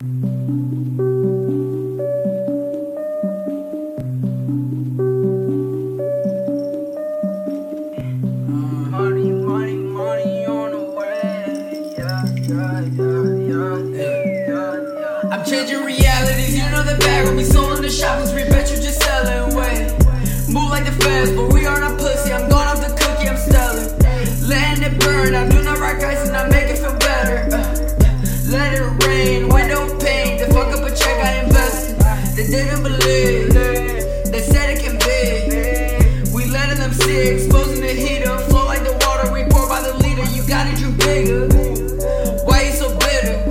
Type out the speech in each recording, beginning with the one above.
I'm changing realities, you know the bag will be sold in the shopping street, bet you just selling away. Move like the feds, but we are not pussy. I'm gone off the cookie, I'm stellar. Letting it burn, I do didn't believe, they said it can be. We letting them see, exposing the heater. Flow like the water, we pour by the liter. You gotta drink bigger. Why you so bitter?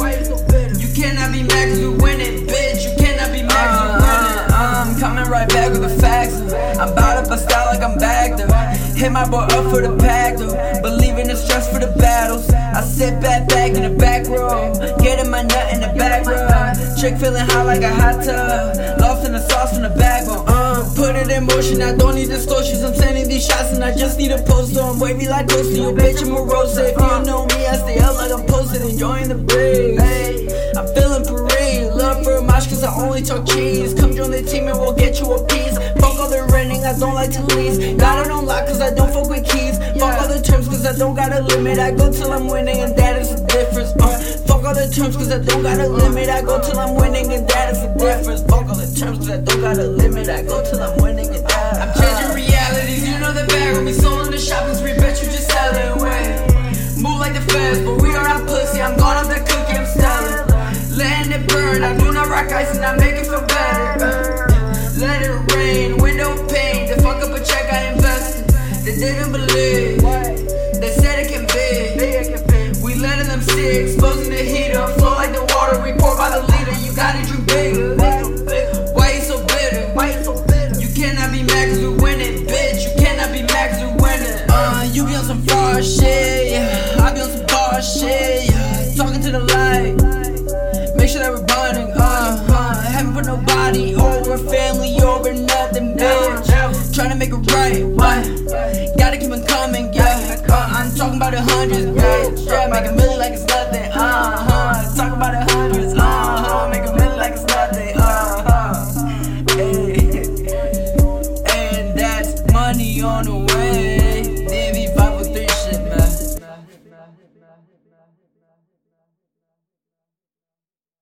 You cannot be mad cause we winning, bitch. You cannot be mad cause we uh, winning. Uh, I'm coming right back with the facts. I'm bout up a style like I'm bagged up. Hit my boy up for the pack though. Believe in the stress for the battles. I sit back back in the back row. Getting my nut in the back row. Chick feeling hot like a hot tub. Lost in the sauce from the backbone. Uh, put it in motion. I don't need distortions. I'm sending these shots and I just need a post on. Wavy like to your bitch. I'm a rose. If you know me, I stay up like I'm posted. Enjoying the breeze. I'm feeling parade. Love fromage cause I only talk cheese. Come join the team and we'll get you a piece. Fuck all the renting, I don't like to lease. It on lock cause I don't fuck with keys. Fuck all the terms cause I don't got a limit. I go till I'm winning and that is terms cause I don't got a limit. I go till I'm winning and that is the difference. Fuck all the terms cause I don't got a limit. I go till I'm winning and that. I'm changing realities, you know the bag will be sold in the shopping street. Bet you just sell it away. Move like the feds, but we are not pussy. I'm gone off the cookie, I'm stellar. Letting it burn, I do not rock ice and I make it feel better. Let it rain, window pane. They fuck up a check I invested. They didn't believe. They said it can be. We letting them see, exposing the heater. Be on some fraud shit, yeah. I be on some bar shit, yeah. Talking to the light. Make sure that we're bonding, uh, uh Haven't put nobody over, family over, nothing, bitch Trying to make it right, what? Gotta keep it coming, yeah uh, I'm talking about the hundreds, him, uh,